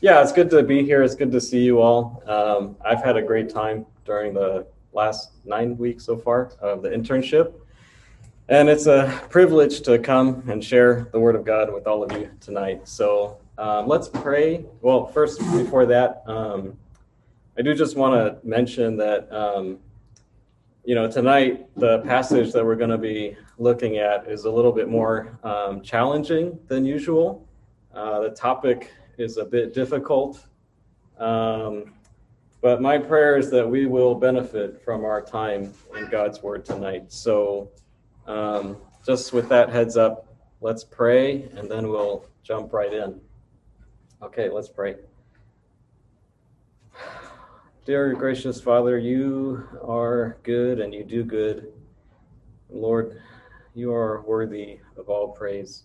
yeah, it's good to be here. It's good to see you all. Um, I've had a great time during the last nine weeks so far of the internship. And it's a privilege to come and share the Word of God with all of you tonight. So um, let's pray. Well, first, before that, um, I do just want to mention that, um, you know, tonight the passage that we're going to be looking at is a little bit more um, challenging than usual. Uh, the topic is a bit difficult. Um, but my prayer is that we will benefit from our time in God's Word tonight. So, um, just with that heads up, let's pray and then we'll jump right in. Okay, let's pray. Dear gracious Father, you are good and you do good. Lord, you are worthy of all praise.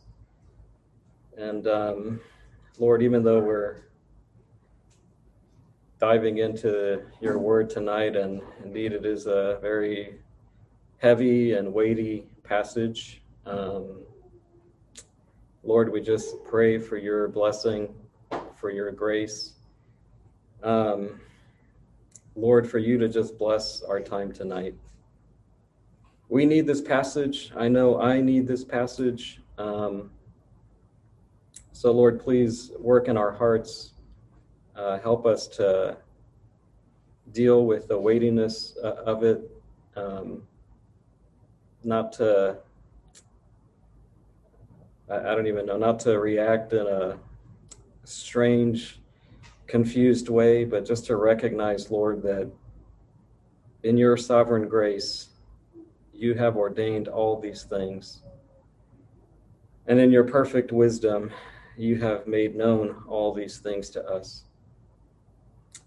And um, Lord, even though we're diving into your word tonight, and indeed it is a very heavy and weighty passage. Um, Lord, we just pray for your blessing, for your grace. Um, Lord, for you to just bless our time tonight. We need this passage. I know I need this passage. Um, so, Lord, please work in our hearts. Uh, help us to deal with the weightiness uh, of it, um, not to, I, I don't even know, not to react in a strange, confused way, but just to recognize, Lord, that in your sovereign grace, you have ordained all these things. And in your perfect wisdom, you have made known all these things to us.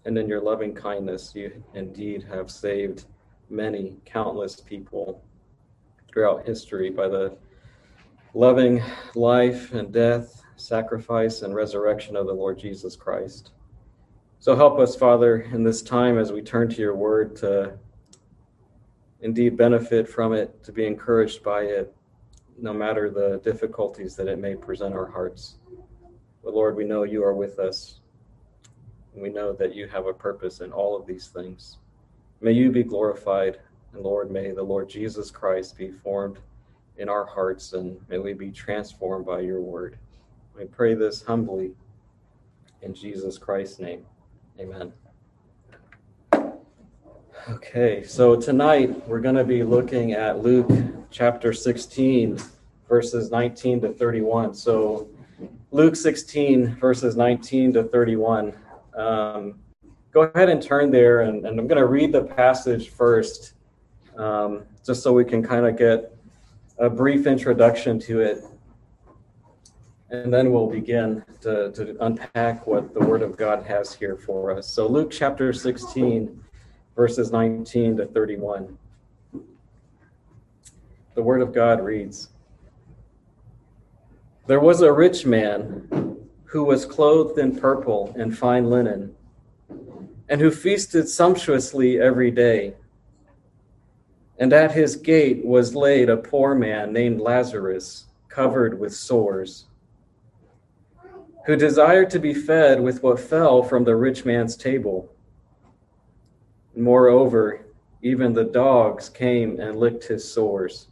And in your loving kindness, you indeed have saved many, countless people throughout history by the loving life and death, sacrifice, and resurrection of the Lord Jesus Christ. So help us, Father, in this time as we turn to your word to indeed benefit from it, to be encouraged by it, no matter the difficulties that it may present our hearts. But Lord, we know you are with us. And we know that you have a purpose in all of these things. May you be glorified. And Lord, may the Lord Jesus Christ be formed in our hearts and may we be transformed by your word. We pray this humbly in Jesus Christ's name. Amen. Okay, so tonight we're going to be looking at Luke chapter 16, verses 19 to 31. So Luke 16, verses 19 to 31. Um, go ahead and turn there, and, and I'm going to read the passage first, um, just so we can kind of get a brief introduction to it. And then we'll begin to, to unpack what the Word of God has here for us. So, Luke chapter 16, verses 19 to 31. The Word of God reads there was a rich man who was clothed in purple and fine linen, and who feasted sumptuously every day. And at his gate was laid a poor man named Lazarus, covered with sores, who desired to be fed with what fell from the rich man's table. Moreover, even the dogs came and licked his sores.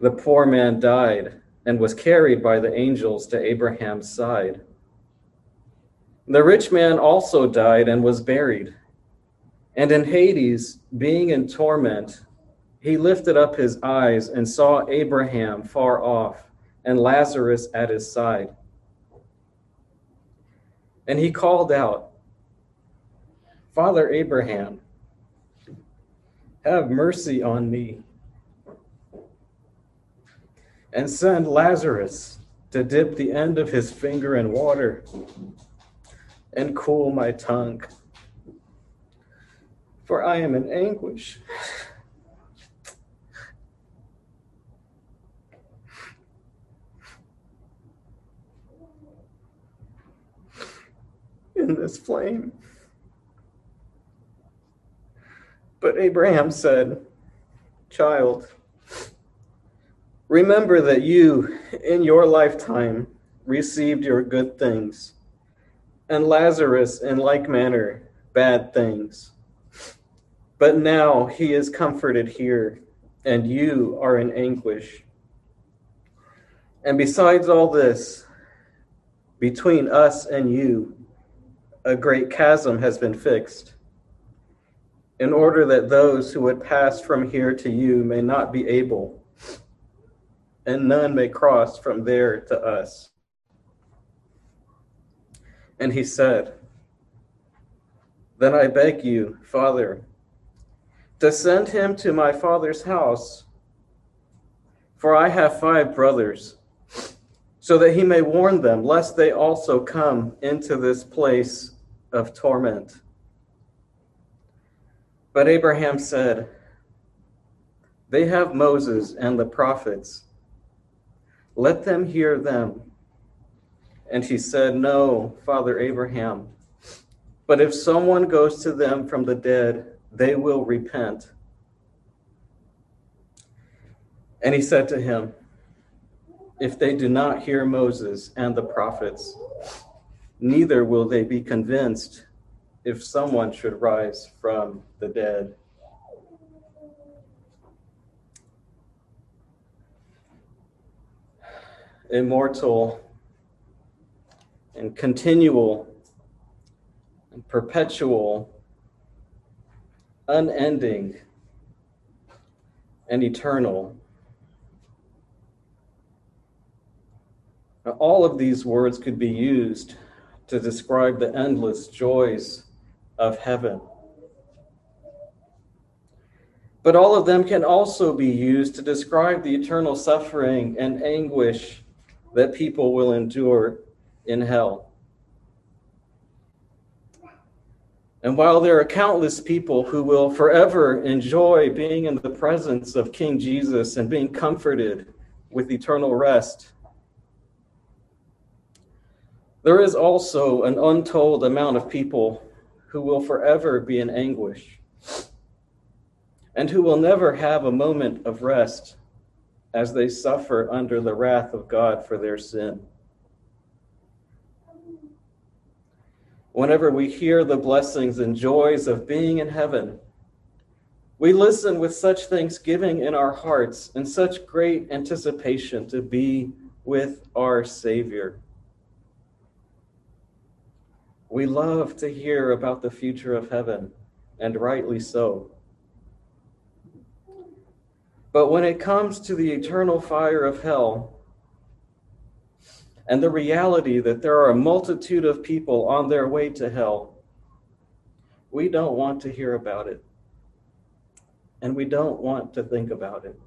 The poor man died and was carried by the angels to Abraham's side. The rich man also died and was buried. And in Hades, being in torment, he lifted up his eyes and saw Abraham far off and Lazarus at his side. And he called out, Father Abraham, have mercy on me and send Lazarus to dip the end of his finger in water and cool my tongue. For I am in anguish. in this flame. But Abraham said, Child, Remember that you, in your lifetime, received your good things, and Lazarus in like manner bad things. But now he is comforted here, and you are in anguish. And besides all this, between us and you, a great chasm has been fixed, in order that those who would pass from here to you may not be able, and none may cross from there to us. And he said, Then I beg you, Father, to send him to my father's house, for I have five brothers, so that he may warn them, lest they also come into this place of torment. But Abraham said, They have Moses and the prophets. Let them hear them. And he said, No, Father Abraham. But if someone goes to them from the dead, they will repent. And he said to him, If they do not hear Moses and the prophets, neither will they be convinced if someone should rise from the dead. Immortal and continual and perpetual, unending and eternal. Now, all of these words could be used to describe the endless joys of heaven. But all of them can also be used to describe the eternal suffering and anguish that people will endure in hell. And while there are countless people who will forever enjoy being in the presence of King Jesus and being comforted with eternal rest, there is also an untold amount of people who will forever be in anguish and who will never have a moment of rest as they suffer under the wrath of God for their sin. whenever we hear the blessings and joys of being in heaven. We listen with such thanksgiving in our hearts and such great anticipation to be with our Savior. We love to hear about the future of heaven, and rightly so. But when it comes to the eternal fire of hell, and the reality that there are a multitude of people on their way to hell, we don't want to hear about it. And we don't want to think about it.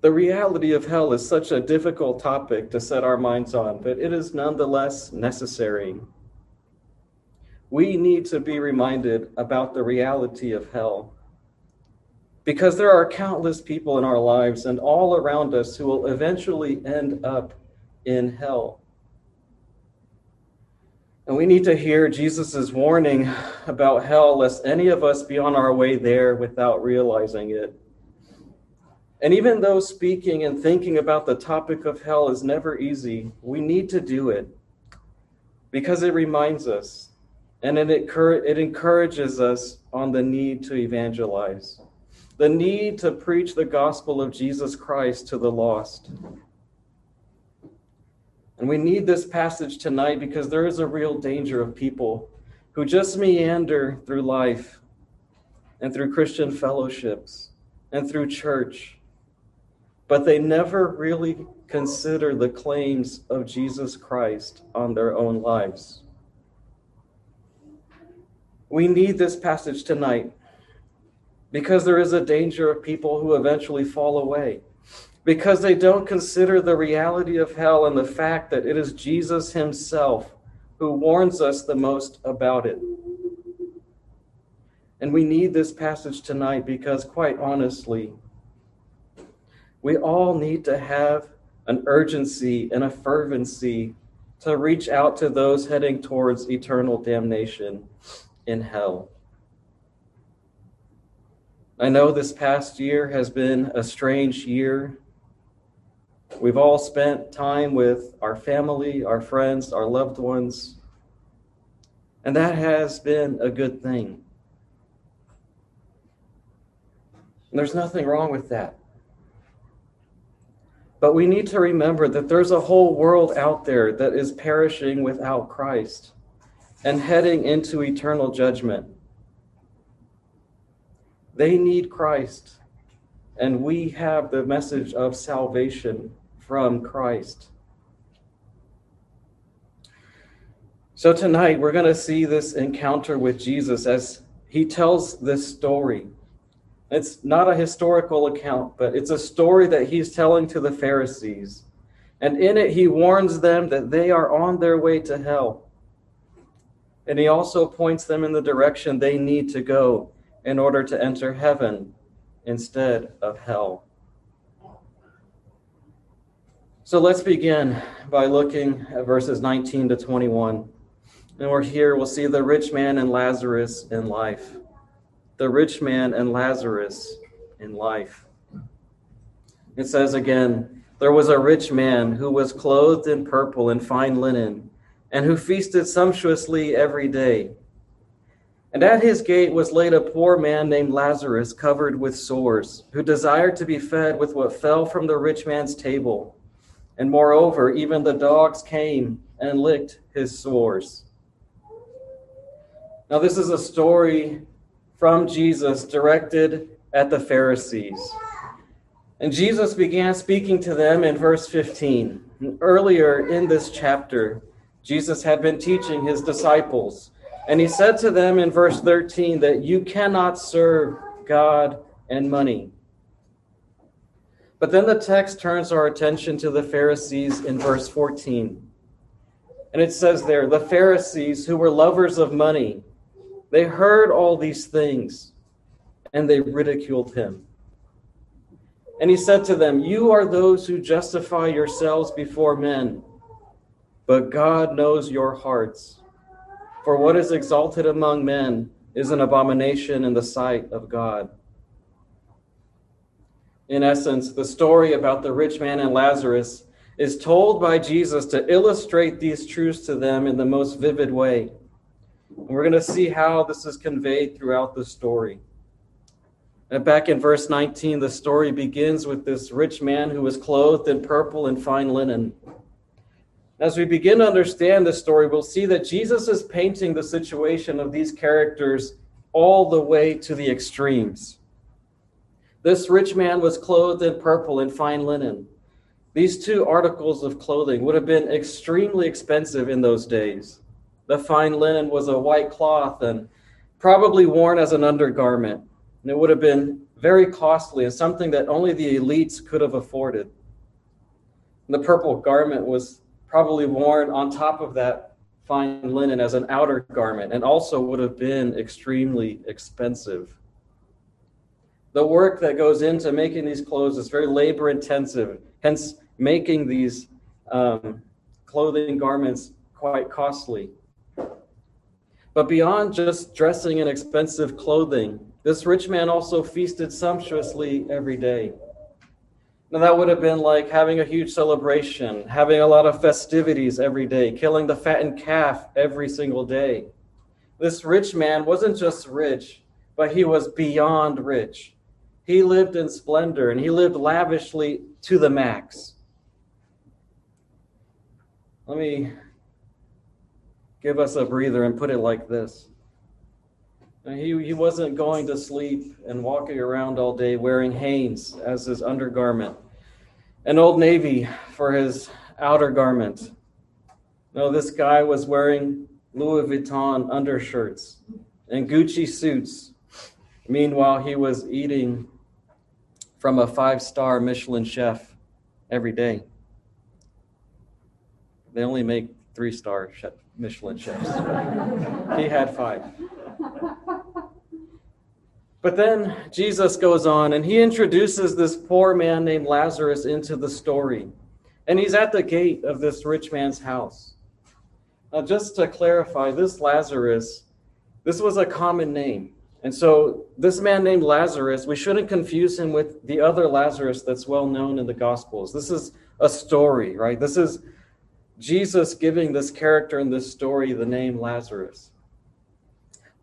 The reality of hell is such a difficult topic to set our minds on, but it is nonetheless necessary. We need to be reminded about the reality of hell because there are countless people in our lives and all around us who will eventually end up in hell. And we need to hear Jesus' warning about hell, lest any of us be on our way there without realizing it. And even though speaking and thinking about the topic of hell is never easy, we need to do it because it reminds us and it, it encourages us on the need to evangelize the need to preach the gospel of Jesus Christ to the lost. And we need this passage tonight because there is a real danger of people who just meander through life and through Christian fellowships and through church, but they never really consider the claims of Jesus Christ on their own lives. We need this passage tonight because there is a danger of people who eventually fall away, because they don't consider the reality of hell and the fact that it is Jesus himself who warns us the most about it. And we need this passage tonight because, quite honestly, we all need to have an urgency and a fervency to reach out to those heading towards eternal damnation in hell. I know this past year has been a strange year We've all spent time with our family, our friends, our loved ones, and that has been a good thing. And there's nothing wrong with that. But we need to remember that there's a whole world out there that is perishing without Christ and heading into eternal judgment. They need Christ, and we have the message of salvation from Christ. So tonight we're going to see this encounter with Jesus as he tells this story it's not a historical account, but it's a story that he's telling to the Pharisees. And in it, he warns them that they are on their way to hell. And he also points them in the direction they need to go in order to enter heaven instead of hell. So let's begin by looking at verses 19 to 21. And we're here, we'll see the rich man and Lazarus in life the rich man and Lazarus in life. It says again, there was a rich man who was clothed in purple and fine linen, and who feasted sumptuously every day. And at his gate was laid a poor man named Lazarus, covered with sores, who desired to be fed with what fell from the rich man's table. And moreover, even the dogs came and licked his sores. Now, this is a story from Jesus directed at the Pharisees. And Jesus began speaking to them in verse 15. And earlier in this chapter, Jesus had been teaching his disciples. And he said to them in verse 13 that you cannot serve God and money. But then the text turns our attention to the Pharisees in verse 14. And it says there, the Pharisees who were lovers of money they heard all these things and they ridiculed him. And he said to them, You are those who justify yourselves before men, but God knows your hearts. For what is exalted among men is an abomination in the sight of God. In essence, the story about the rich man and Lazarus is told by Jesus to illustrate these truths to them in the most vivid way. And we're going to see how this is conveyed throughout the story. And back in verse 19, the story begins with this rich man who was clothed in purple and fine linen. As we begin to understand this story, we'll see that Jesus is painting the situation of these characters all the way to the extremes. This rich man was clothed in purple and fine linen. These two articles of clothing would have been extremely expensive in those days. The fine linen was a white cloth and probably worn as an undergarment. And it would have been very costly and something that only the elites could have afforded. And the purple garment was probably worn on top of that fine linen as an outer garment and also would have been extremely expensive. The work that goes into making these clothes is very labor intensive, hence, making these um, clothing garments quite costly. But beyond just dressing in expensive clothing, this rich man also feasted sumptuously every day. Now, that would have been like having a huge celebration, having a lot of festivities every day, killing the fattened calf every single day. This rich man wasn't just rich, but he was beyond rich. He lived in splendor and he lived lavishly to the max. Let me give us a breather and put it like this. He, he wasn't going to sleep and walking around all day wearing Hanes as his undergarment, an Old Navy for his outer garment. No, this guy was wearing Louis Vuitton undershirts and Gucci suits. Meanwhile, he was eating from a five star Michelin chef every day. They only make three star Michelin chefs. he had five. But then Jesus goes on and he introduces this poor man named Lazarus into the story. And he's at the gate of this rich man's house. Now, just to clarify, this Lazarus, this was a common name. And so, this man named Lazarus, we shouldn't confuse him with the other Lazarus that's well known in the Gospels. This is a story, right? This is Jesus giving this character in this story the name Lazarus.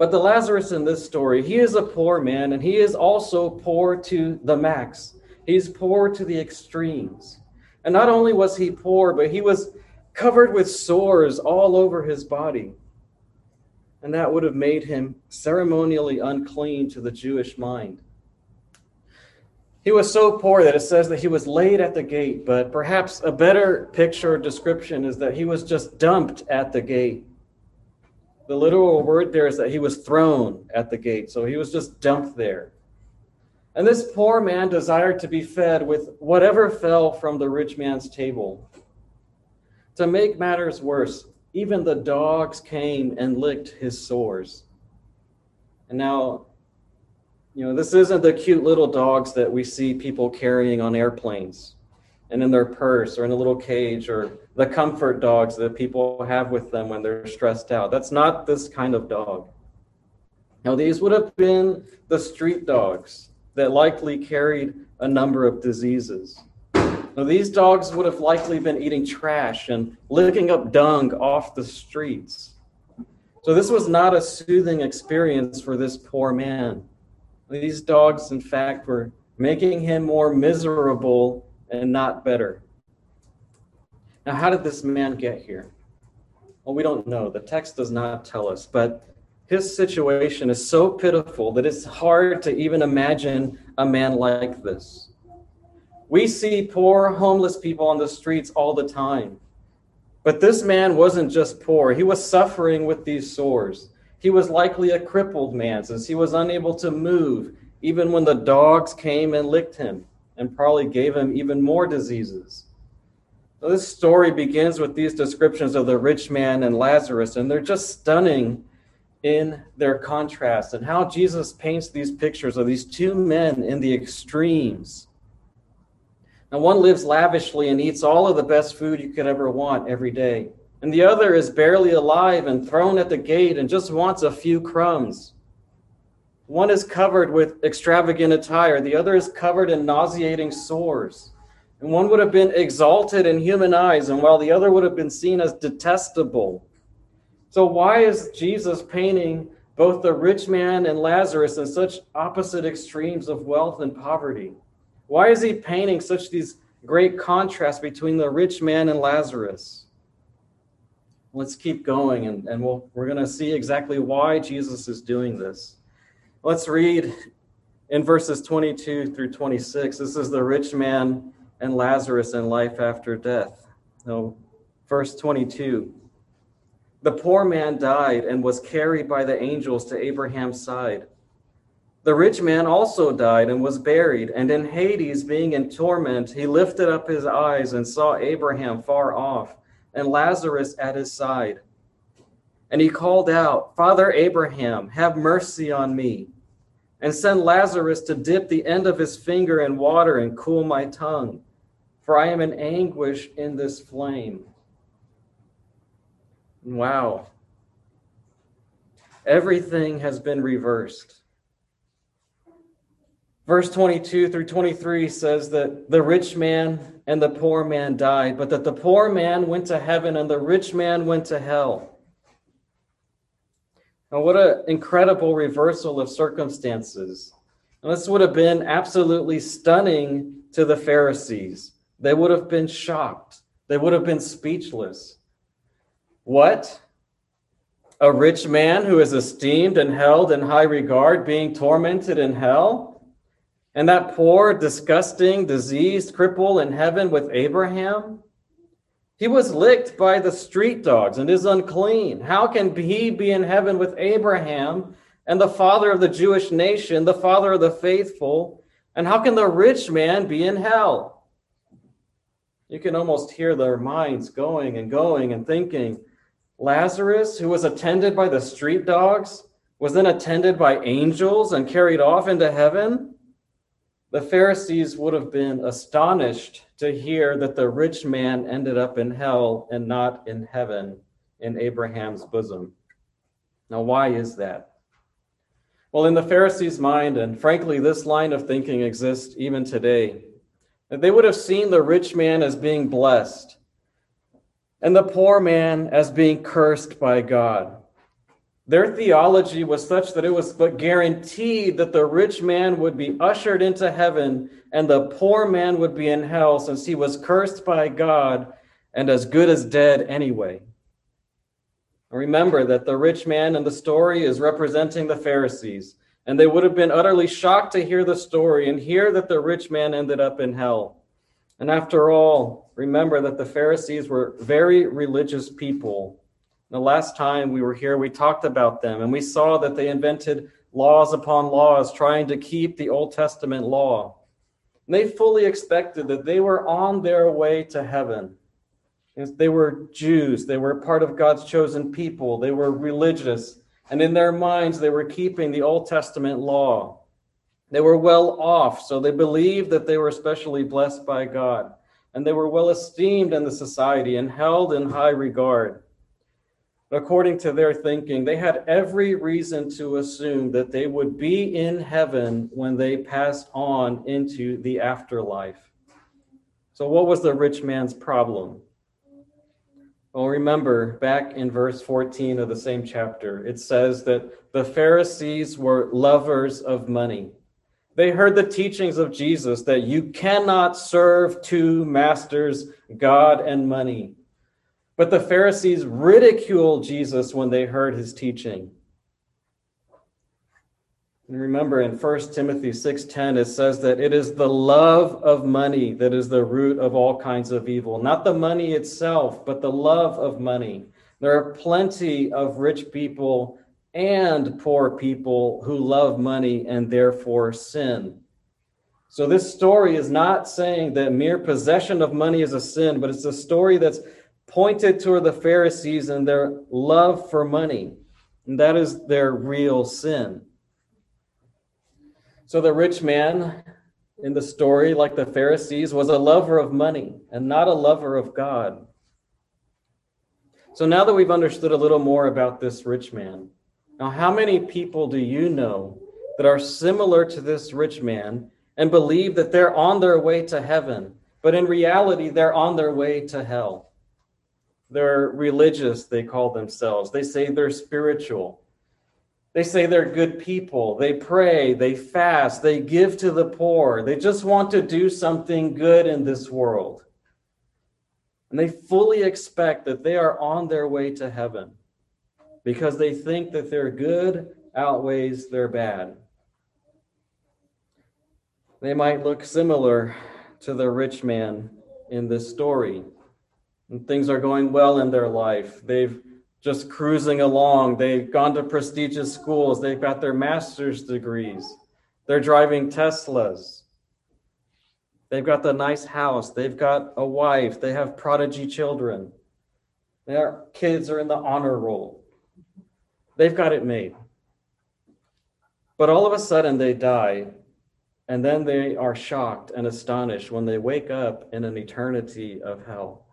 But the Lazarus in this story, he is a poor man and he is also poor to the max. He's poor to the extremes. And not only was he poor, but he was covered with sores all over his body. And that would have made him ceremonially unclean to the Jewish mind. He was so poor that it says that he was laid at the gate, but perhaps a better picture or description is that he was just dumped at the gate. The literal word there is that he was thrown at the gate, so he was just dumped there. And this poor man desired to be fed with whatever fell from the rich man's table. To make matters worse, even the dogs came and licked his sores. And now, you know, this isn't the cute little dogs that we see people carrying on airplanes and in their purse or in a little cage or the comfort dogs that people have with them when they're stressed out. That's not this kind of dog. Now, these would have been the street dogs that likely carried a number of diseases. Now, these dogs would have likely been eating trash and licking up dung off the streets. So, this was not a soothing experience for this poor man. These dogs, in fact, were making him more miserable and not better. Now, how did this man get here? Well, we don't know. The text does not tell us, but his situation is so pitiful that it's hard to even imagine a man like this. We see poor, homeless people on the streets all the time. But this man wasn't just poor, he was suffering with these sores. He was likely a crippled man since he was unable to move, even when the dogs came and licked him and probably gave him even more diseases. So this story begins with these descriptions of the rich man and Lazarus, and they're just stunning in their contrast and how Jesus paints these pictures of these two men in the extremes. Now, one lives lavishly and eats all of the best food you could ever want every day, and the other is barely alive and thrown at the gate and just wants a few crumbs. One is covered with extravagant attire, the other is covered in nauseating sores. And one would have been exalted in human eyes, and while the other would have been seen as detestable so, why is Jesus painting both the rich man and Lazarus in such opposite extremes of wealth and poverty? Why is he painting such these great contrasts between the rich man and Lazarus? Let's keep going, and, and we'll, we're going to see exactly why Jesus is doing this. Let's read in verses 22 through 26. This is the rich man and Lazarus in life after death. So, verse 22. The poor man died and was carried by the angels to Abraham's side. The rich man also died and was buried, and in Hades, being in torment, he lifted up his eyes and saw Abraham far off and Lazarus at his side. And he called out, Father Abraham, have mercy on me, and send Lazarus to dip the end of his finger in water and cool my tongue, for I am in anguish in this flame. Wow. Everything has been reversed. Verse 22 through 23 says that the rich man and the poor man died, but that the poor man went to heaven and the rich man went to hell. And what an incredible reversal of circumstances. And this would have been absolutely stunning to the Pharisees. They would have been shocked, they would have been speechless. What? A rich man who is esteemed and held in high regard being tormented in hell? And that poor, disgusting, diseased cripple in heaven with Abraham? He was licked by the street dogs and is unclean. How can he be in heaven with Abraham and the father of the Jewish nation, the father of the faithful? And how can the rich man be in hell? You can almost hear their minds going and going and thinking, Lazarus, who was attended by the street dogs, was then attended by angels and carried off into heaven? The Pharisees would have been astonished to hear that the rich man ended up in hell and not in heaven in Abraham's bosom. Now, why is that? Well, in the Pharisees' mind, and frankly, this line of thinking exists even today, They would have seen the rich man as being blessed and the poor man as being cursed by God. Their theology was such that it was but guaranteed that the rich man would be ushered into heaven and the poor man would be in hell since he was cursed by God and as good as dead anyway. Remember that the rich man in the story is representing the Pharisees, and they would have been utterly shocked to hear the story and hear that the rich man ended up in hell. And after all, remember that the Pharisees were very religious people. The last time we were here, we talked about them, and we saw that they invented laws upon laws trying to keep the Old Testament law. And they fully expected that they were on their way to heaven. They were Jews. They were part of God's chosen people. They were religious. And in their minds, they were keeping the Old Testament law. They were well off, so they believed that they were especially blessed by God. And they were well esteemed in the society and held in high regard. According to their thinking, they had every reason to assume that they would be in heaven when they passed on into the afterlife. So, what was the rich man's problem? Well, remember back in verse 14 of the same chapter, it says that the Pharisees were lovers of money. They heard the teachings of Jesus that you cannot serve two masters, God and money. But the Pharisees ridiculed Jesus when they heard his teaching. And remember in 1 Timothy 6:10 it says that it is the love of money that is the root of all kinds of evil. Not the money itself, but the love of money. There are plenty of rich people and poor people who love money and therefore sin. So this story is not saying that mere possession of money is a sin, but it's a story that's pointed toward the Pharisees and their love for money. And that is their real sin. So the rich man in the story, like the Pharisees, was a lover of money and not a lover of God. So now that we've understood a little more about this rich man, now how many people do you know that are similar to this rich man and believe that they're on their way to heaven, but in reality, they're on their way to hell? They're religious, they call themselves. They say they're spiritual. They say they're good people. They pray, they fast, they give to the poor. They just want to do something good in this world. And they fully expect that they are on their way to heaven because they think that their good outweighs their bad. They might look similar to the rich man in this story. And things are going well in their life. They've just cruising along. They've gone to prestigious schools. They've got their master's degrees. They're driving Teslas. They've got the nice house. They've got a wife. They have prodigy children. Their kids are in the honor roll. They've got it made. But all of a sudden they die, and then they are shocked and astonished when they wake up in an eternity of hell.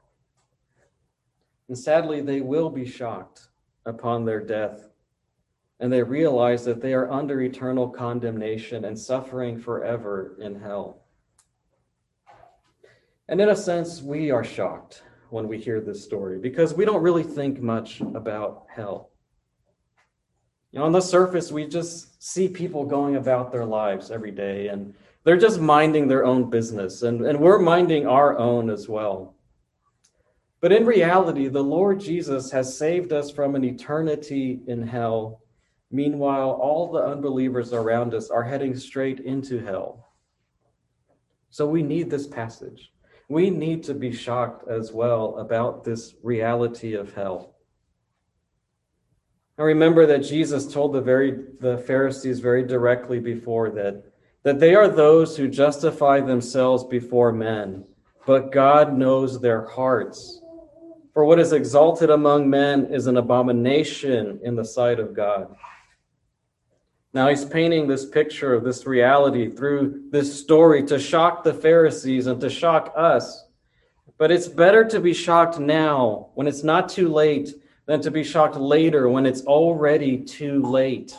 And sadly, they will be shocked upon their death. And they realize that they are under eternal condemnation and suffering forever in hell. And in a sense, we are shocked when we hear this story because we don't really think much about hell. You know, on the surface, we just see people going about their lives every day and they're just minding their own business, and, and we're minding our own as well. But in reality, the Lord Jesus has saved us from an eternity in hell. Meanwhile, all the unbelievers around us are heading straight into hell. So we need this passage. We need to be shocked as well about this reality of hell. Now remember that Jesus told the very the Pharisees very directly before that that they are those who justify themselves before men, but God knows their hearts. For what is exalted among men is an abomination in the sight of God. Now he's painting this picture of this reality through this story to shock the Pharisees and to shock us. But it's better to be shocked now when it's not too late than to be shocked later when it's already too late.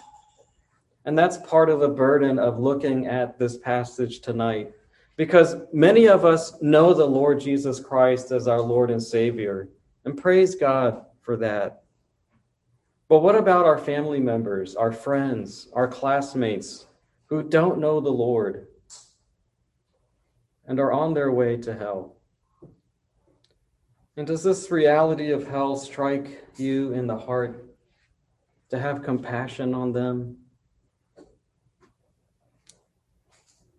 And that's part of the burden of looking at this passage tonight because many of us know the Lord Jesus Christ as our Lord and Savior, and praise God for that. But what about our family members, our friends, our classmates who don't know the Lord and are on their way to hell? And does this reality of hell strike you in the heart to have compassion on them?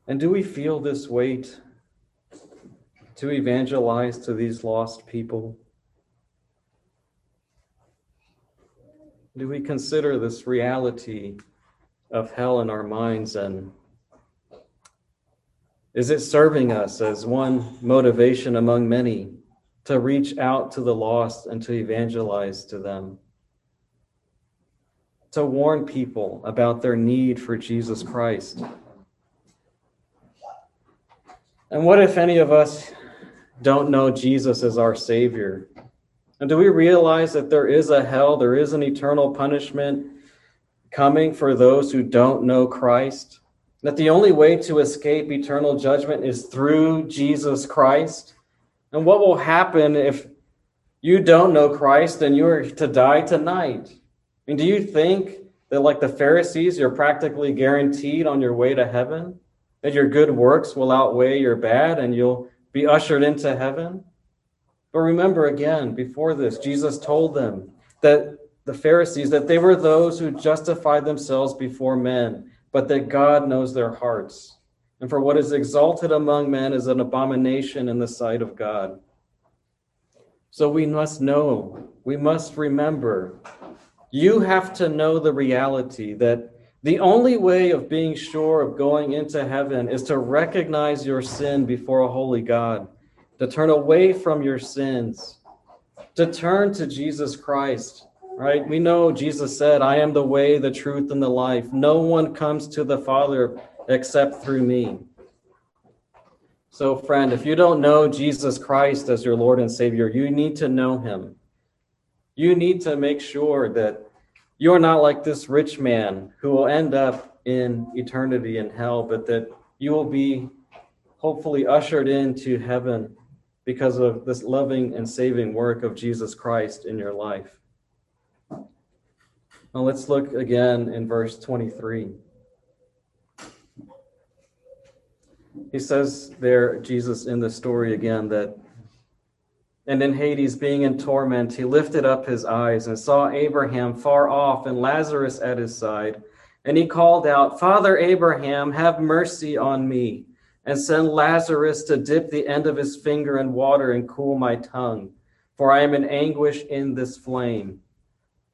And do we feel this weight to evangelize to these lost people? Do we consider this reality of hell in our minds and is it serving us as one motivation among many to reach out to the lost and to evangelize to them? To warn people about their need for Jesus Christ? And what if any of us don't know Jesus as our Savior? And do we realize that there is a hell, there is an eternal punishment coming for those who don't know Christ? That the only way to escape eternal judgment is through Jesus Christ? And what will happen if you don't know Christ and you are to die tonight? I mean, do you think that, like the Pharisees, you're practically guaranteed on your way to heaven? that your good works will outweigh your bad and you'll be ushered into heaven. But remember again, before this, Jesus told them that the Pharisees, that they were those who justified themselves before men, but that God knows their hearts. And for what is exalted among men is an abomination in the sight of God. So we must know, we must remember, you have to know the reality that the only way of being sure of going into heaven is to recognize your sin before a holy God, to turn away from your sins, to turn to Jesus Christ. Right? We know Jesus said, I am the way, the truth, and the life. No one comes to the Father except through me. So, friend, if you don't know Jesus Christ as your Lord and Savior, you need to know him. You need to make sure that you are not like this rich man who will end up in eternity in hell, but that you will be hopefully ushered into heaven because of this loving and saving work of Jesus Christ in your life. Now let's look again in verse 23. He says there, Jesus in the story again, that and in Hades, being in torment, he lifted up his eyes and saw Abraham far off and Lazarus at his side. And he called out, Father Abraham, have mercy on me, and send Lazarus to dip the end of his finger in water and cool my tongue, for I am in anguish in this flame.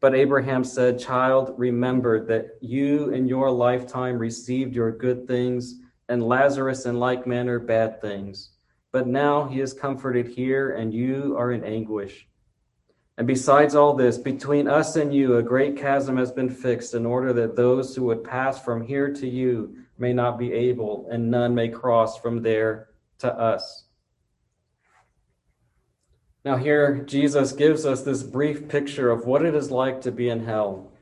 But Abraham said, Child, remember that you in your lifetime received your good things, and Lazarus in like manner bad things. But now he is comforted here, and you are in anguish. And besides all this, between us and you, a great chasm has been fixed in order that those who would pass from here to you may not be able, and none may cross from there to us. Now, here Jesus gives us this brief picture of what it is like to be in hell.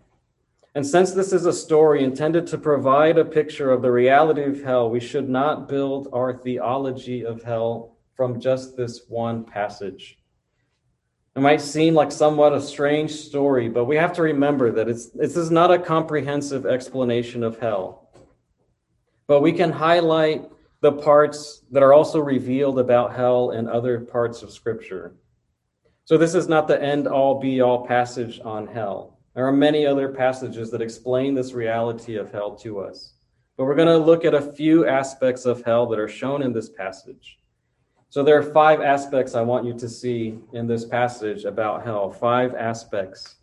And since this is a story intended to provide a picture of the reality of hell, we should not build our theology of hell from just this one passage. It might seem like somewhat a strange story, but we have to remember that it's, this is not a comprehensive explanation of hell. But we can highlight the parts that are also revealed about hell in other parts of Scripture. So this is not the end all be all passage on hell. There are many other passages that explain this reality of hell to us. But we're going to look at a few aspects of hell that are shown in this passage. So there are five aspects I want you to see in this passage about hell. Five aspects.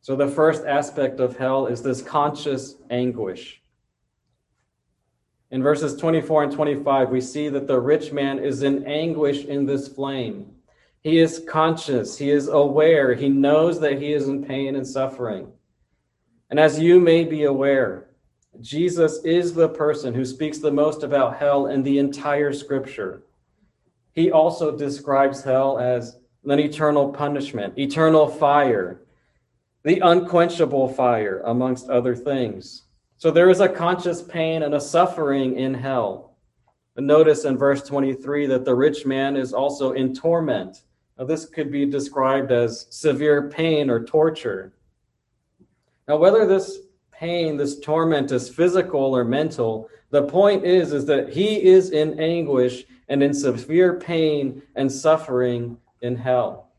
So the first aspect of hell is this conscious anguish. In verses 24 and 25, we see that the rich man is in anguish in this flame. He is conscious, he is aware, he knows that he is in pain and suffering. And as you may be aware, Jesus is the person who speaks the most about hell in the entire scripture. He also describes hell as an eternal punishment, eternal fire, the unquenchable fire, amongst other things. So there is a conscious pain and a suffering in hell. notice in verse 23 that the rich man is also in torment. Now, this could be described as severe pain or torture. Now, whether this pain, this torment is physical or mental, the point is, is that he is in anguish and in severe pain and suffering in hell.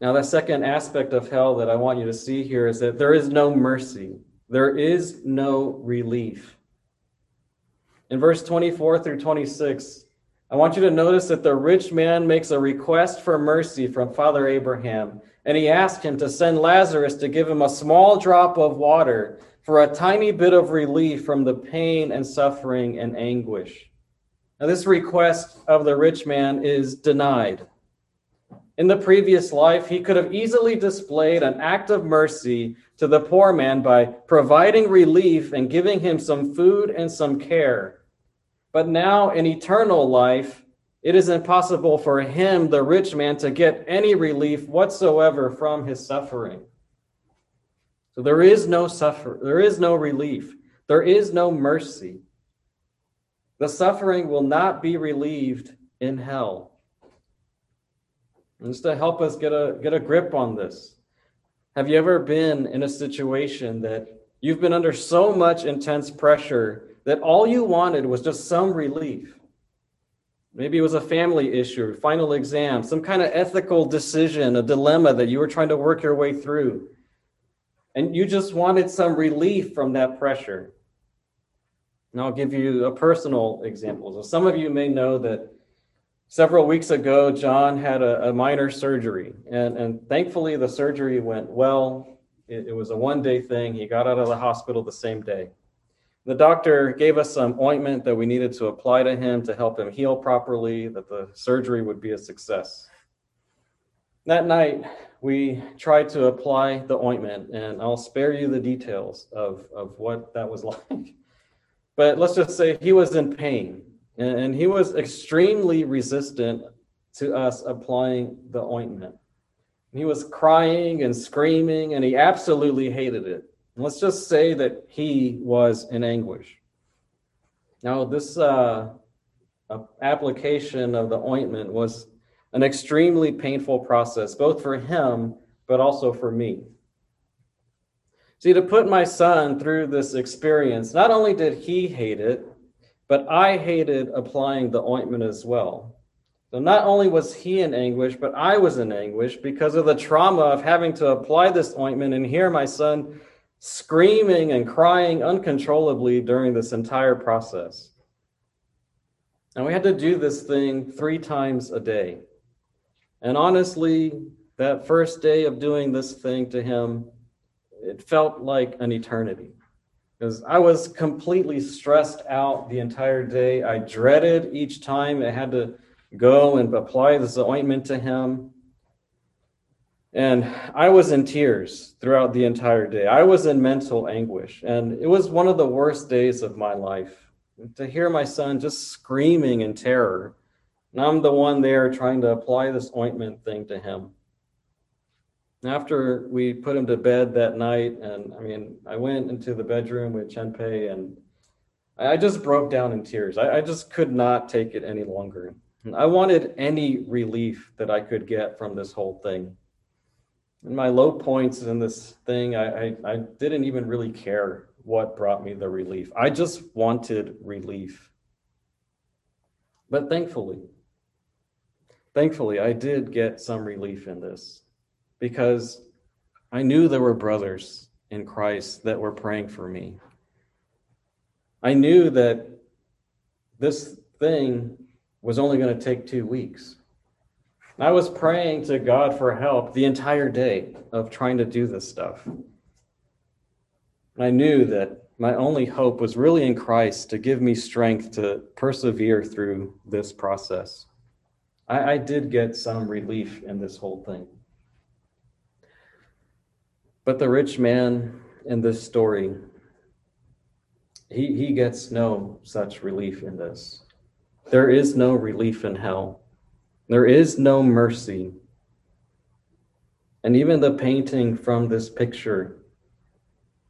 Now, the second aspect of hell that I want you to see here is that there is no mercy, there is no relief. In verse 24 through 26, I want you to notice that the rich man makes a request for mercy from Father Abraham, and he asks him to send Lazarus to give him a small drop of water for a tiny bit of relief from the pain and suffering and anguish. Now, this request of the rich man is denied. In the previous life, he could have easily displayed an act of mercy to the poor man by providing relief and giving him some food and some care. But now in eternal life, it is impossible for him, the rich man, to get any relief whatsoever from his suffering. So there is no suffer, there is no relief, there is no mercy. The suffering will not be relieved in hell. Just to help us get a get a grip on this, have you ever been in a situation that you've been under so much intense pressure that all you wanted was just some relief. Maybe it was a family issue, final exam, some kind of ethical decision, a dilemma that you were trying to work your way through. And you just wanted some relief from that pressure. And I'll give you a personal example. So some of you may know that several weeks ago, John had a, a minor surgery. And, and thankfully, the surgery went well. It, it was a one day thing. He got out of the hospital the same day. The doctor gave us some ointment that we needed to apply to him to help him heal properly, that the surgery would be a success. That night, we tried to apply the ointment, and I'll spare you the details of, of what that was like. But let's just say he was in pain, and he was extremely resistant to us applying the ointment. He was crying and screaming, and he absolutely hated it. Let's just say that he was in anguish. Now, this uh, application of the ointment was an extremely painful process, both for him, but also for me. See, to put my son through this experience, not only did he hate it, but I hated applying the ointment as well. So not only was he in anguish, but I was in anguish because of the trauma of having to apply this ointment and hear my son screaming and crying uncontrollably during this entire process. And we had to do this thing three times a day. And honestly, that first day of doing this thing to him, it felt like an eternity because I was completely stressed out the entire day. I dreaded each time I had to go and apply this ointment to him. And I was in tears throughout the entire day. I was in mental anguish. And it was one of the worst days of my life to hear my son just screaming in terror. And I'm the one there trying to apply this ointment thing to him. After we put him to bed that night, and I mean, I went into the bedroom with Chenpei and I just broke down in tears. I, I just could not take it any longer. I wanted any relief that I could get from this whole thing in my low points in this thing, I, I, I didn't even really care what brought me the relief. I just wanted relief. But thankfully, thankfully, I did get some relief in this because I knew there were brothers in Christ that were praying for me. I knew that this thing was only going to take two weeks. I was praying to God for help the entire day of trying to do this stuff. I knew that my only hope was really in Christ to give me strength to persevere through this process. I, I did get some relief in this whole thing. But the rich man in this story, he, he gets no such relief in this. There is no relief in hell. There is no mercy. And even the painting from this picture,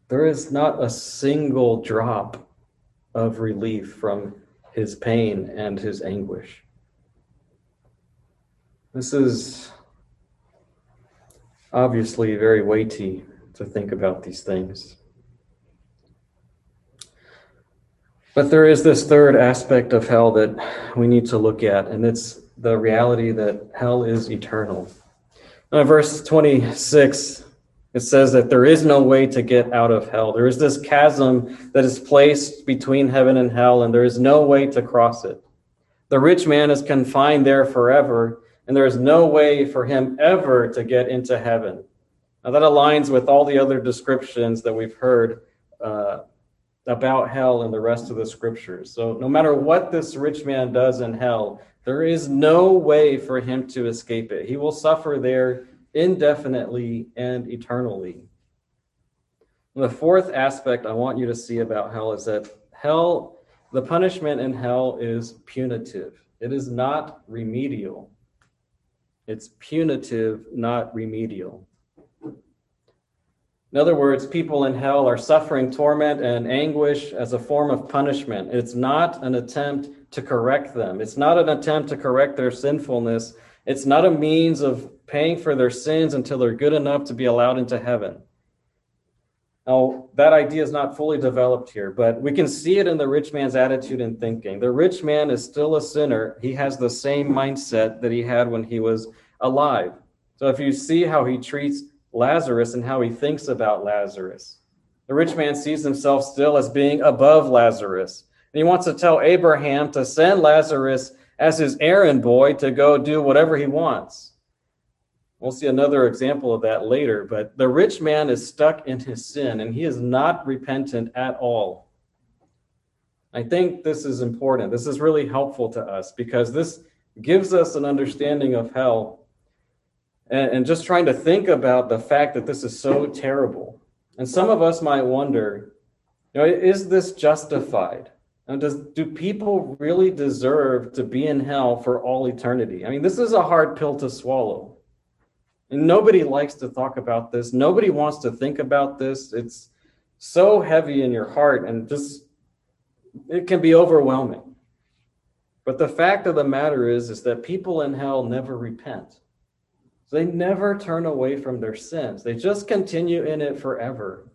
there is not a single drop of relief from his pain and his anguish. This is obviously very weighty to think about these things. But there is this third aspect of hell that we need to look at, and it's the reality that hell is eternal. In verse 26, it says that there is no way to get out of hell. There is this chasm that is placed between heaven and hell, and there is no way to cross it. The rich man is confined there forever, and there is no way for him ever to get into heaven. Now, that aligns with all the other descriptions that we've heard uh, about hell in the rest of the scriptures. So, no matter what this rich man does in hell, there is no way for him to escape it. He will suffer there indefinitely and eternally. The fourth aspect I want you to see about hell is that hell, the punishment in hell is punitive, it is not remedial. It's punitive, not remedial. In other words, people in hell are suffering torment and anguish as a form of punishment. It's not an attempt to correct them, it's not an attempt to correct their sinfulness. It's not a means of paying for their sins until they're good enough to be allowed into heaven. Now, that idea is not fully developed here, but we can see it in the rich man's attitude and thinking. The rich man is still a sinner. He has the same mindset that he had when he was alive. So if you see how he treats Lazarus and how he thinks about Lazarus, the rich man sees himself still as being above Lazarus. And he wants to tell Abraham to send Lazarus as his errand boy to go do whatever he wants. We'll see another example of that later, but the rich man is stuck in his sin and he is not repentant at all. I think this is important. This is really helpful to us because this gives us an understanding of hell and, and just trying to think about the fact that this is so terrible. And some of us might wonder, you know, is this justified? And does do people really deserve to be in hell for all eternity? I mean, this is a hard pill to swallow. Nobody likes to talk about this. Nobody wants to think about this. It's so heavy in your heart and just it can be overwhelming. But the fact of the matter is is that people in hell never repent. They never turn away from their sins. They just continue in it forever.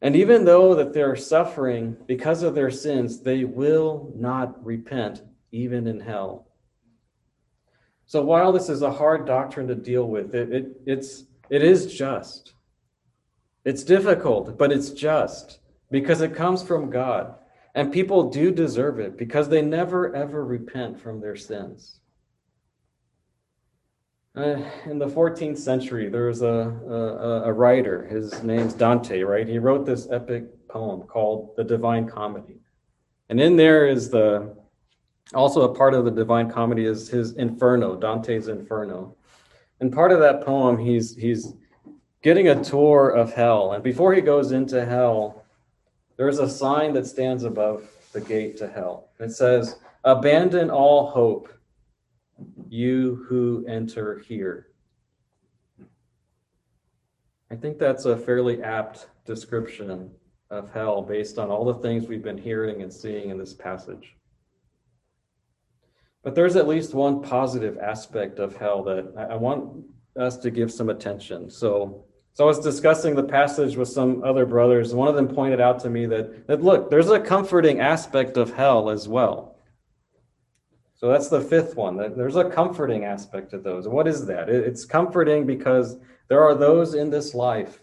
And even though that they're suffering because of their sins, they will not repent, even in hell. So while this is a hard doctrine to deal with, it, it, it's, it is just. It's difficult, but it's just because it comes from God. And people do deserve it because they never, ever repent from their sins. Uh, in the 14th century, there was a, a, a, writer, his name's Dante, right? He wrote this epic poem called The Divine Comedy. And in there is the, also a part of the Divine Comedy is his Inferno, Dante's Inferno. And part of that poem, he's, he's getting a tour of hell. And before he goes into hell, there's a sign that stands above the gate to hell. It says, Abandon all hope you who enter here. I think that's a fairly apt description of hell based on all the things we've been hearing and seeing in this passage. But there's at least one positive aspect of hell that I want us to give some attention. So, so I was discussing the passage with some other brothers. One of them pointed out to me that, that look, there's a comforting aspect of hell as well. So that's the fifth one. There's a comforting aspect to those. What is that? It's comforting because there are those in this life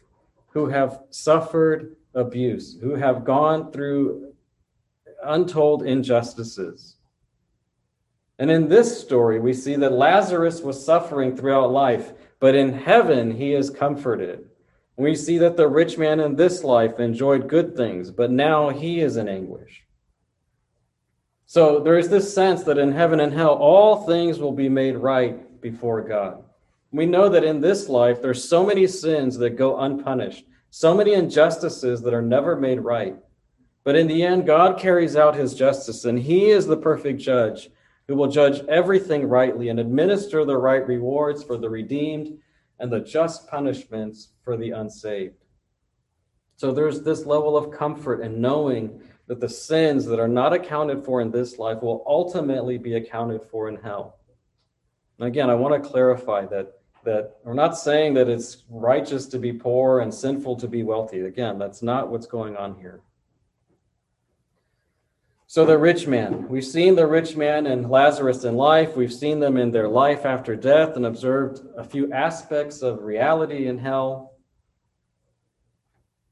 who have suffered abuse, who have gone through untold injustices. And in this story, we see that Lazarus was suffering throughout life, but in heaven, he is comforted. We see that the rich man in this life enjoyed good things, but now he is in anguish. So there is this sense that in heaven and hell, all things will be made right before God. We know that in this life, there's so many sins that go unpunished, so many injustices that are never made right. But in the end, God carries out his justice, and he is the perfect judge who will judge everything rightly and administer the right rewards for the redeemed and the just punishments for the unsaved. So there's this level of comfort in knowing that the sins that are not accounted for in this life will ultimately be accounted for in hell. And again, I want to clarify that that we're not saying that it's righteous to be poor and sinful to be wealthy. Again, that's not what's going on here. So, the rich man, we've seen the rich man and Lazarus in life. We've seen them in their life after death and observed a few aspects of reality in hell.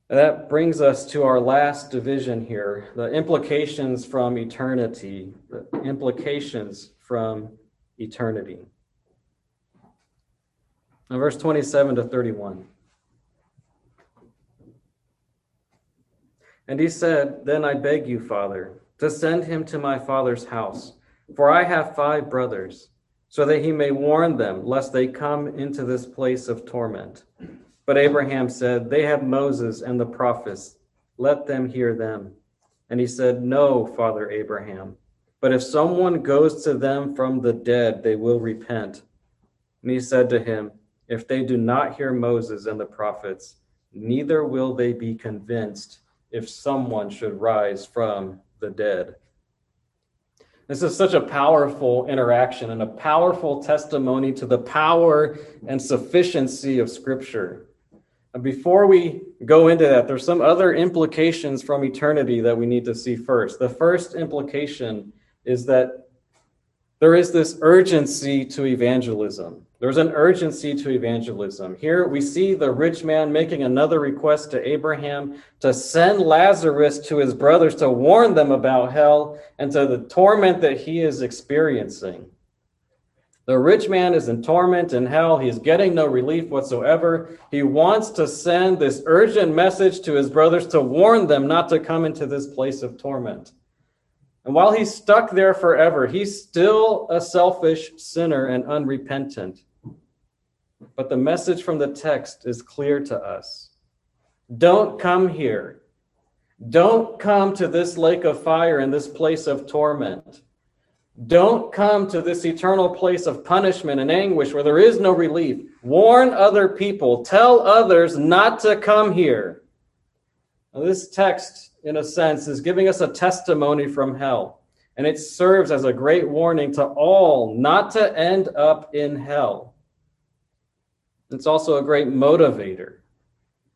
And That brings us to our last division here the implications from eternity. The implications from eternity. Now, verse 27 to 31. And he said, Then I beg you, Father, to send him to my father's house, for I have five brothers, so that he may warn them, lest they come into this place of torment. But Abraham said, They have Moses and the prophets. Let them hear them. And he said, No, Father Abraham. But if someone goes to them from the dead, they will repent. And he said to him, If they do not hear Moses and the prophets, neither will they be convinced if someone should rise from the dead. This is such a powerful interaction and a powerful testimony to the power and sufficiency of Scripture. Before we go into that, there's some other implications from eternity that we need to see first. The first implication is that there is this urgency to evangelism. There's an urgency to evangelism. Here we see the rich man making another request to Abraham to send Lazarus to his brothers to warn them about hell and to the torment that he is experiencing. The rich man is in torment in hell. He is getting no relief whatsoever. He wants to send this urgent message to his brothers to warn them not to come into this place of torment. And while he's stuck there forever, he's still a selfish sinner and unrepentant. But the message from the text is clear to us don't come here. Don't come to this lake of fire and this place of torment. Don't come to this eternal place of punishment and anguish where there is no relief. Warn other people. Tell others not to come here. Now, this text, in a sense, is giving us a testimony from hell, and it serves as a great warning to all not to end up in hell. It's also a great motivator.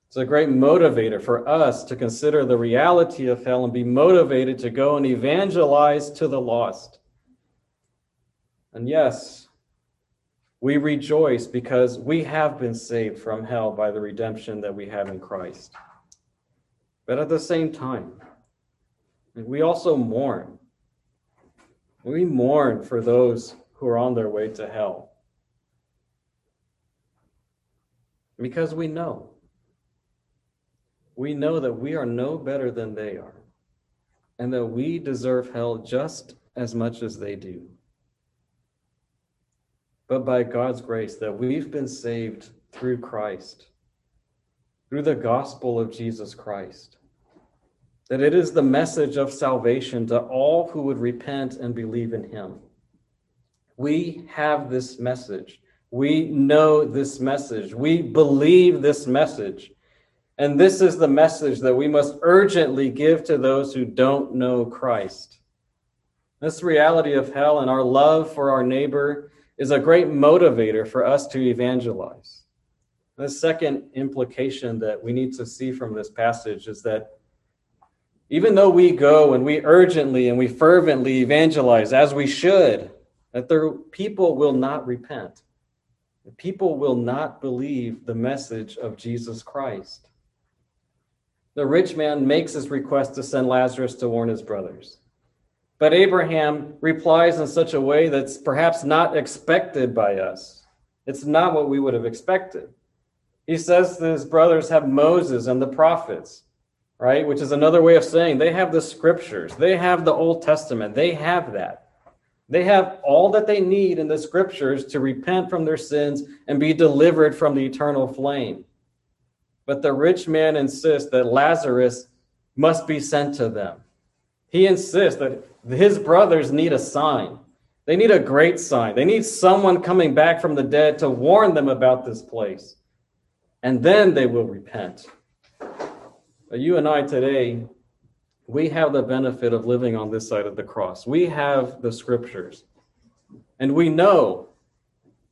It's a great motivator for us to consider the reality of hell and be motivated to go and evangelize to the lost. And yes, we rejoice because we have been saved from hell by the redemption that we have in Christ. But at the same time, we also mourn. We mourn for those who are on their way to hell. Because we know. We know that we are no better than they are, and that we deserve hell just as much as they do but by God's grace that we've been saved through Christ, through the gospel of Jesus Christ. That it is the message of salvation to all who would repent and believe in him. We have this message. We know this message. We believe this message. And this is the message that we must urgently give to those who don't know Christ. This reality of hell and our love for our neighbor is a great motivator for us to evangelize. The second implication that we need to see from this passage is that even though we go and we urgently and we fervently evangelize as we should, that the people will not repent. People will not believe the message of Jesus Christ. The rich man makes his request to send Lazarus to warn his brothers. But Abraham replies in such a way that's perhaps not expected by us. It's not what we would have expected. He says that his brothers have Moses and the prophets, right? Which is another way of saying they have the scriptures, they have the Old Testament, they have that. They have all that they need in the scriptures to repent from their sins and be delivered from the eternal flame. But the rich man insists that Lazarus must be sent to them. He insists that his brothers need a sign. They need a great sign. They need someone coming back from the dead to warn them about this place. And then they will repent. But you and I today, we have the benefit of living on this side of the cross. We have the scriptures. And we know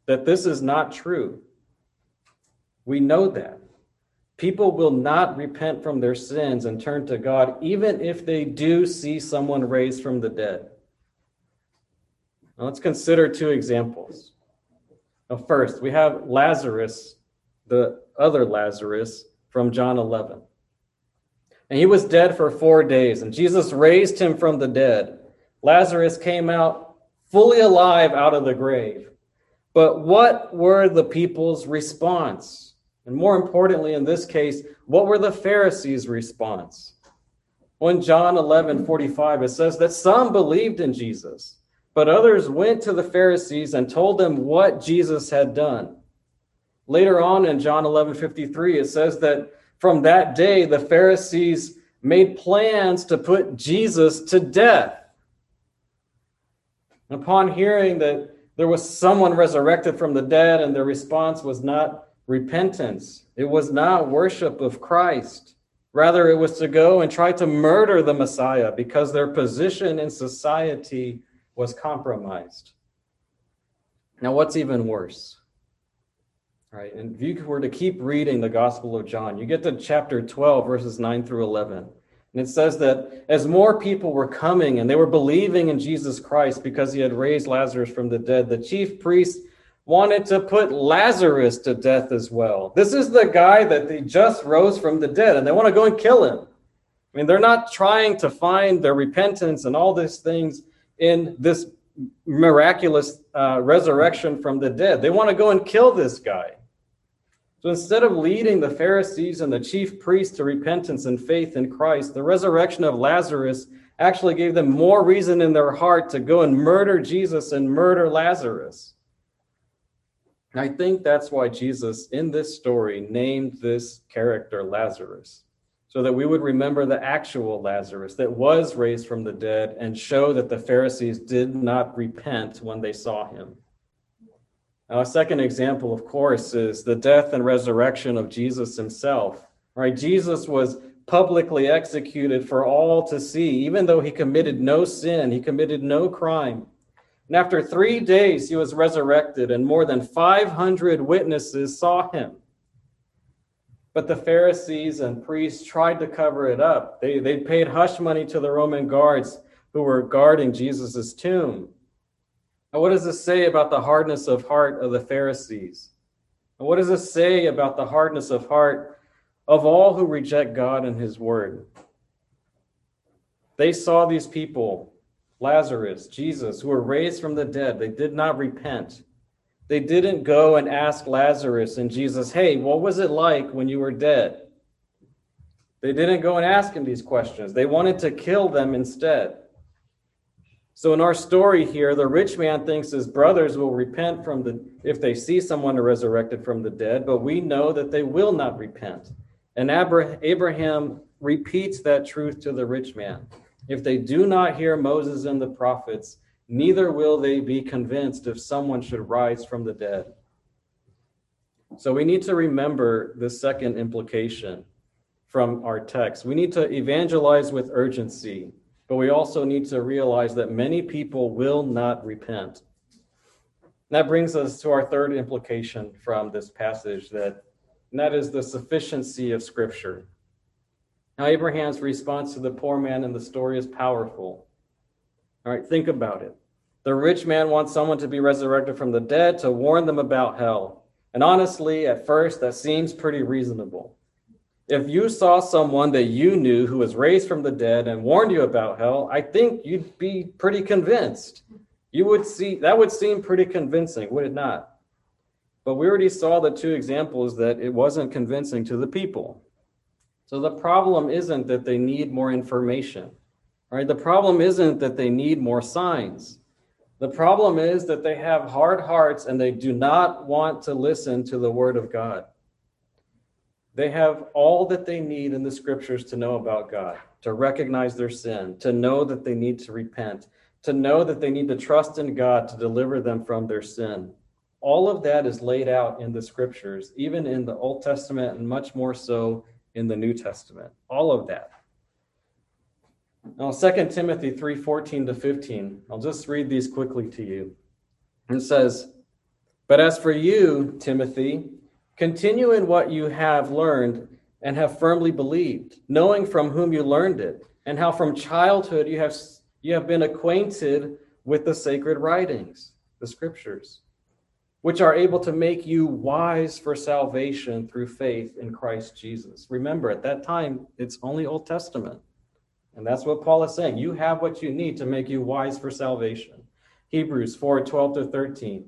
that this is not true. We know that. People will not repent from their sins and turn to God, even if they do see someone raised from the dead. Now let's consider two examples. Now, first, we have Lazarus, the other Lazarus from John 11. And he was dead for four days, and Jesus raised him from the dead. Lazarus came out fully alive out of the grave. But what were the people's response? And more importantly, in this case, what were the Pharisees' response? In John 11 45, it says that some believed in Jesus, but others went to the Pharisees and told them what Jesus had done. Later on in John 11 53, it says that from that day, the Pharisees made plans to put Jesus to death. Upon hearing that there was someone resurrected from the dead, and their response was not repentance, it was not worship of Christ. Rather, it was to go and try to murder the Messiah because their position in society was compromised. Now, what's even worse? Right, and if you were to keep reading the Gospel of John, you get to chapter 12, verses 9 through 11. And it says that as more people were coming and they were believing in Jesus Christ because he had raised Lazarus from the dead, the chief priests wanted to put Lazarus to death as well. This is the guy that they just rose from the dead and they want to go and kill him. I mean, they're not trying to find their repentance and all these things in this miraculous uh, resurrection from the dead. They want to go and kill this guy. So instead of leading the Pharisees and the chief priests to repentance and faith in Christ, the resurrection of Lazarus actually gave them more reason in their heart to go and murder Jesus and murder Lazarus. And I think that's why Jesus, in this story, named this character Lazarus, so that we would remember the actual Lazarus that was raised from the dead and show that the Pharisees did not repent when they saw him. A second example, of course, is the death and resurrection of Jesus himself. Right? Jesus was publicly executed for all to see, even though he committed no sin, he committed no crime. And after three days, he was resurrected, and more than 500 witnesses saw him. But the Pharisees and priests tried to cover it up. They, they paid hush money to the Roman guards who were guarding Jesus' tomb. Now, what does this say about the hardness of heart of the Pharisees? And what does this say about the hardness of heart of all who reject God and his word? They saw these people, Lazarus, Jesus, who were raised from the dead. They did not repent. They didn't go and ask Lazarus and Jesus, hey, what was it like when you were dead? They didn't go and ask him these questions. They wanted to kill them instead. So in our story here, the rich man thinks his brothers will repent from the if they see someone resurrected from the dead, but we know that they will not repent. And Abraham repeats that truth to the rich man. If they do not hear Moses and the prophets, neither will they be convinced if someone should rise from the dead. So we need to remember the second implication from our text. We need to evangelize with urgency but we also need to realize that many people will not repent. that brings us to our third implication from this passage that and that is the sufficiency of scripture. Now Abraham's response to the poor man in the story is powerful. All right, think about it. The rich man wants someone to be resurrected from the dead to warn them about hell. And honestly, at first, that seems pretty reasonable. If you saw someone that you knew who was raised from the dead and warned you about hell, I think you'd be pretty convinced. You would see that would seem pretty convincing, would it not? But we already saw the two examples that it wasn't convincing to the people. So the problem isn't that they need more information. Right? The problem isn't that they need more signs. The problem is that they have hard hearts and they do not want to listen to the word of God. They have all that they need in the scriptures to know about God, to recognize their sin, to know that they need to repent, to know that they need to trust in God to deliver them from their sin. All of that is laid out in the scriptures, even in the Old Testament and much more so in the New Testament. All of that. Now, 2 Timothy 3:14 to 15. I'll just read these quickly to you. It says, But as for you, Timothy, continue in what you have learned and have firmly believed, knowing from whom you learned it, and how from childhood you have, you have been acquainted with the sacred writings, the scriptures, which are able to make you wise for salvation through faith in Christ Jesus. Remember, at that time, it's only Old Testament. And that's what Paul is saying. You have what you need to make you wise for salvation. Hebrews 4 12 to 13.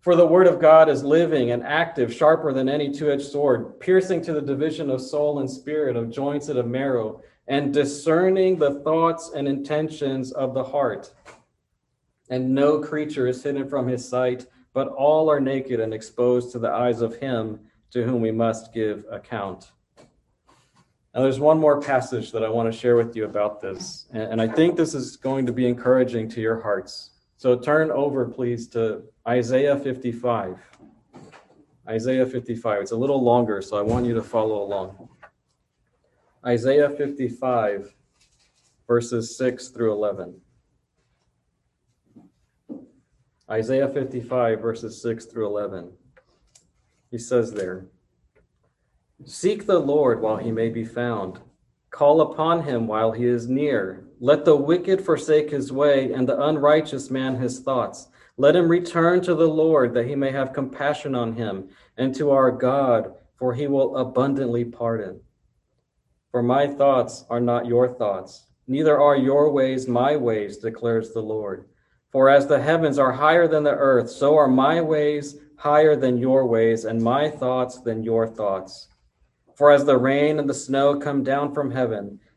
For the word of God is living and active, sharper than any two edged sword, piercing to the division of soul and spirit, of joints and of marrow, and discerning the thoughts and intentions of the heart. And no creature is hidden from his sight, but all are naked and exposed to the eyes of him to whom we must give account. Now, there's one more passage that I want to share with you about this, and I think this is going to be encouraging to your hearts. So turn over, please, to Isaiah 55. Isaiah 55. It's a little longer, so I want you to follow along. Isaiah 55, verses 6 through 11. Isaiah 55, verses 6 through 11. He says there, Seek the Lord while he may be found, call upon him while he is near. Let the wicked forsake his way, and the unrighteous man his thoughts. Let him return to the Lord, that he may have compassion on him, and to our God, for he will abundantly pardon. For my thoughts are not your thoughts, neither are your ways my ways, declares the Lord. For as the heavens are higher than the earth, so are my ways higher than your ways, and my thoughts than your thoughts. For as the rain and the snow come down from heaven,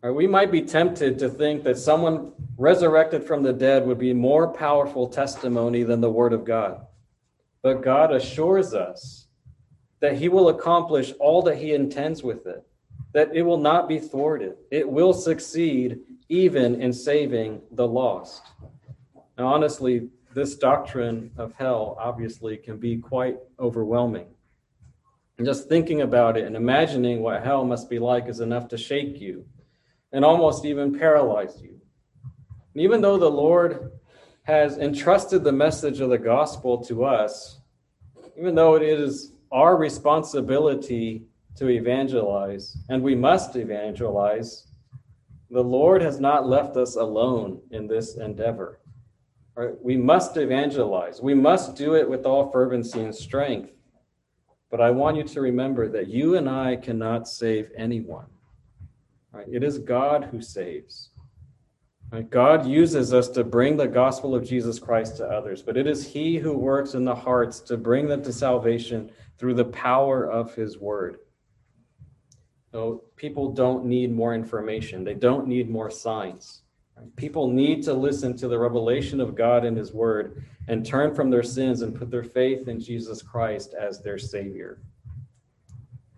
Right, we might be tempted to think that someone resurrected from the dead would be more powerful testimony than the Word of God. But God assures us that He will accomplish all that He intends with it, that it will not be thwarted, it will succeed even in saving the lost. Now, honestly, this doctrine of hell obviously can be quite overwhelming. And just thinking about it and imagining what hell must be like is enough to shake you and almost even paralyzed you. And even though the Lord has entrusted the message of the gospel to us, even though it is our responsibility to evangelize, and we must evangelize, the Lord has not left us alone in this endeavor. Right? We must evangelize. We must do it with all fervency and strength. But I want you to remember that you and I cannot save anyone. Right? It is God who saves. Right? God uses us to bring the gospel of Jesus Christ to others, but it is He who works in the hearts to bring them to salvation through the power of His word. So people don't need more information, they don't need more signs. People need to listen to the revelation of God in His Word and turn from their sins and put their faith in Jesus Christ as their Savior.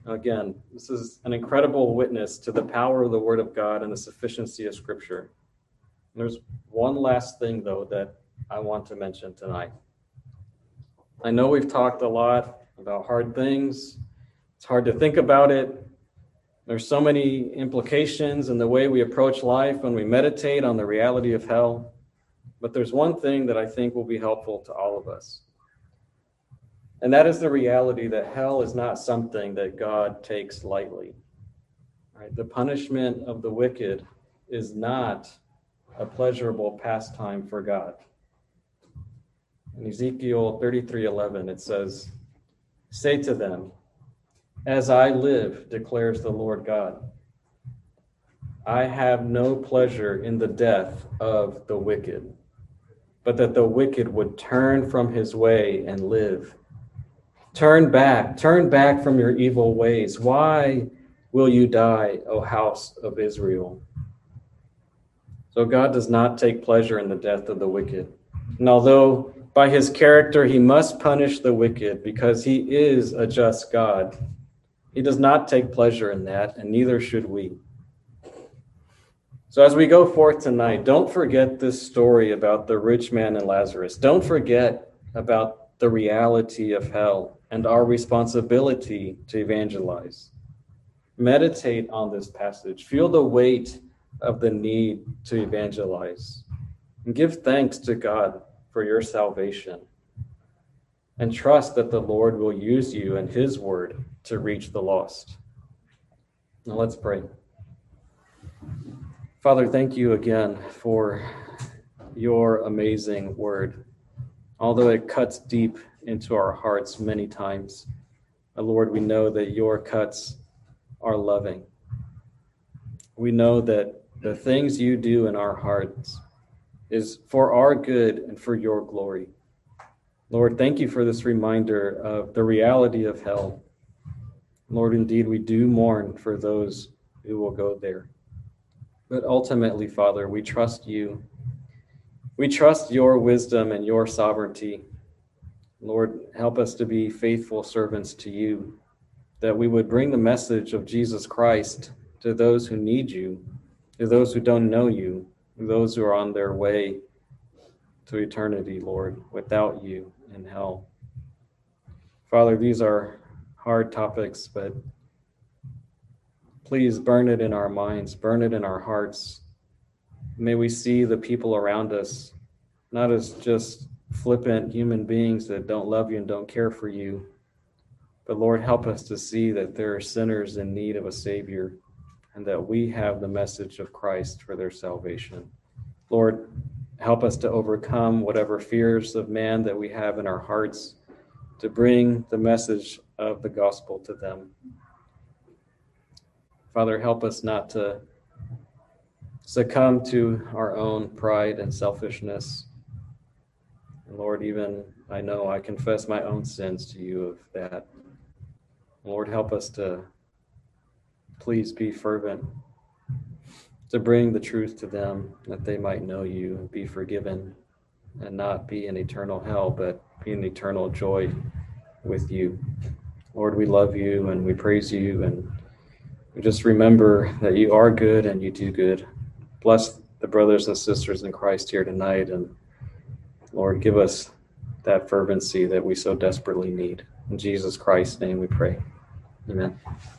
Again, this is an incredible witness to the power of the Word of God and the sufficiency of Scripture. And there's one last thing, though, that I want to mention tonight. I know we've talked a lot about hard things, it's hard to think about it. There's so many implications in the way we approach life when we meditate on the reality of hell. But there's one thing that I think will be helpful to all of us. And that is the reality that hell is not something that God takes lightly. Right? The punishment of the wicked is not a pleasurable pastime for God. In Ezekiel 33:11 it says, "Say to them, as I live, declares the Lord God, I have no pleasure in the death of the wicked, but that the wicked would turn from his way and live." Turn back, turn back from your evil ways. Why will you die, O house of Israel? So God does not take pleasure in the death of the wicked. And although by his character he must punish the wicked because he is a just God, he does not take pleasure in that, and neither should we. So, as we go forth tonight, don't forget this story about the rich man and Lazarus. Don't forget about the reality of hell and our responsibility to evangelize. Meditate on this passage. Feel the weight of the need to evangelize. And give thanks to God for your salvation. And trust that the Lord will use you and his word to reach the lost. Now let's pray. Father, thank you again for your amazing word. Although it cuts deep into our hearts many times, uh, Lord, we know that your cuts are loving. We know that the things you do in our hearts is for our good and for your glory. Lord, thank you for this reminder of the reality of hell. Lord, indeed, we do mourn for those who will go there. But ultimately, Father, we trust you. We trust your wisdom and your sovereignty. Lord, help us to be faithful servants to you, that we would bring the message of Jesus Christ to those who need you, to those who don't know you, those who are on their way to eternity, Lord, without you in hell. Father, these are hard topics, but Please burn it in our minds, burn it in our hearts. May we see the people around us not as just flippant human beings that don't love you and don't care for you, but Lord, help us to see that there are sinners in need of a Savior and that we have the message of Christ for their salvation. Lord, help us to overcome whatever fears of man that we have in our hearts to bring the message of the gospel to them. Father, help us not to succumb to our own pride and selfishness. And Lord, even I know I confess my own sins to you of that. Lord, help us to please be fervent to bring the truth to them that they might know you and be forgiven and not be in eternal hell, but be in eternal joy with you. Lord, we love you and we praise you and we just remember that you are good and you do good. Bless the brothers and sisters in Christ here tonight. And Lord, give us that fervency that we so desperately need. In Jesus Christ's name we pray. Amen.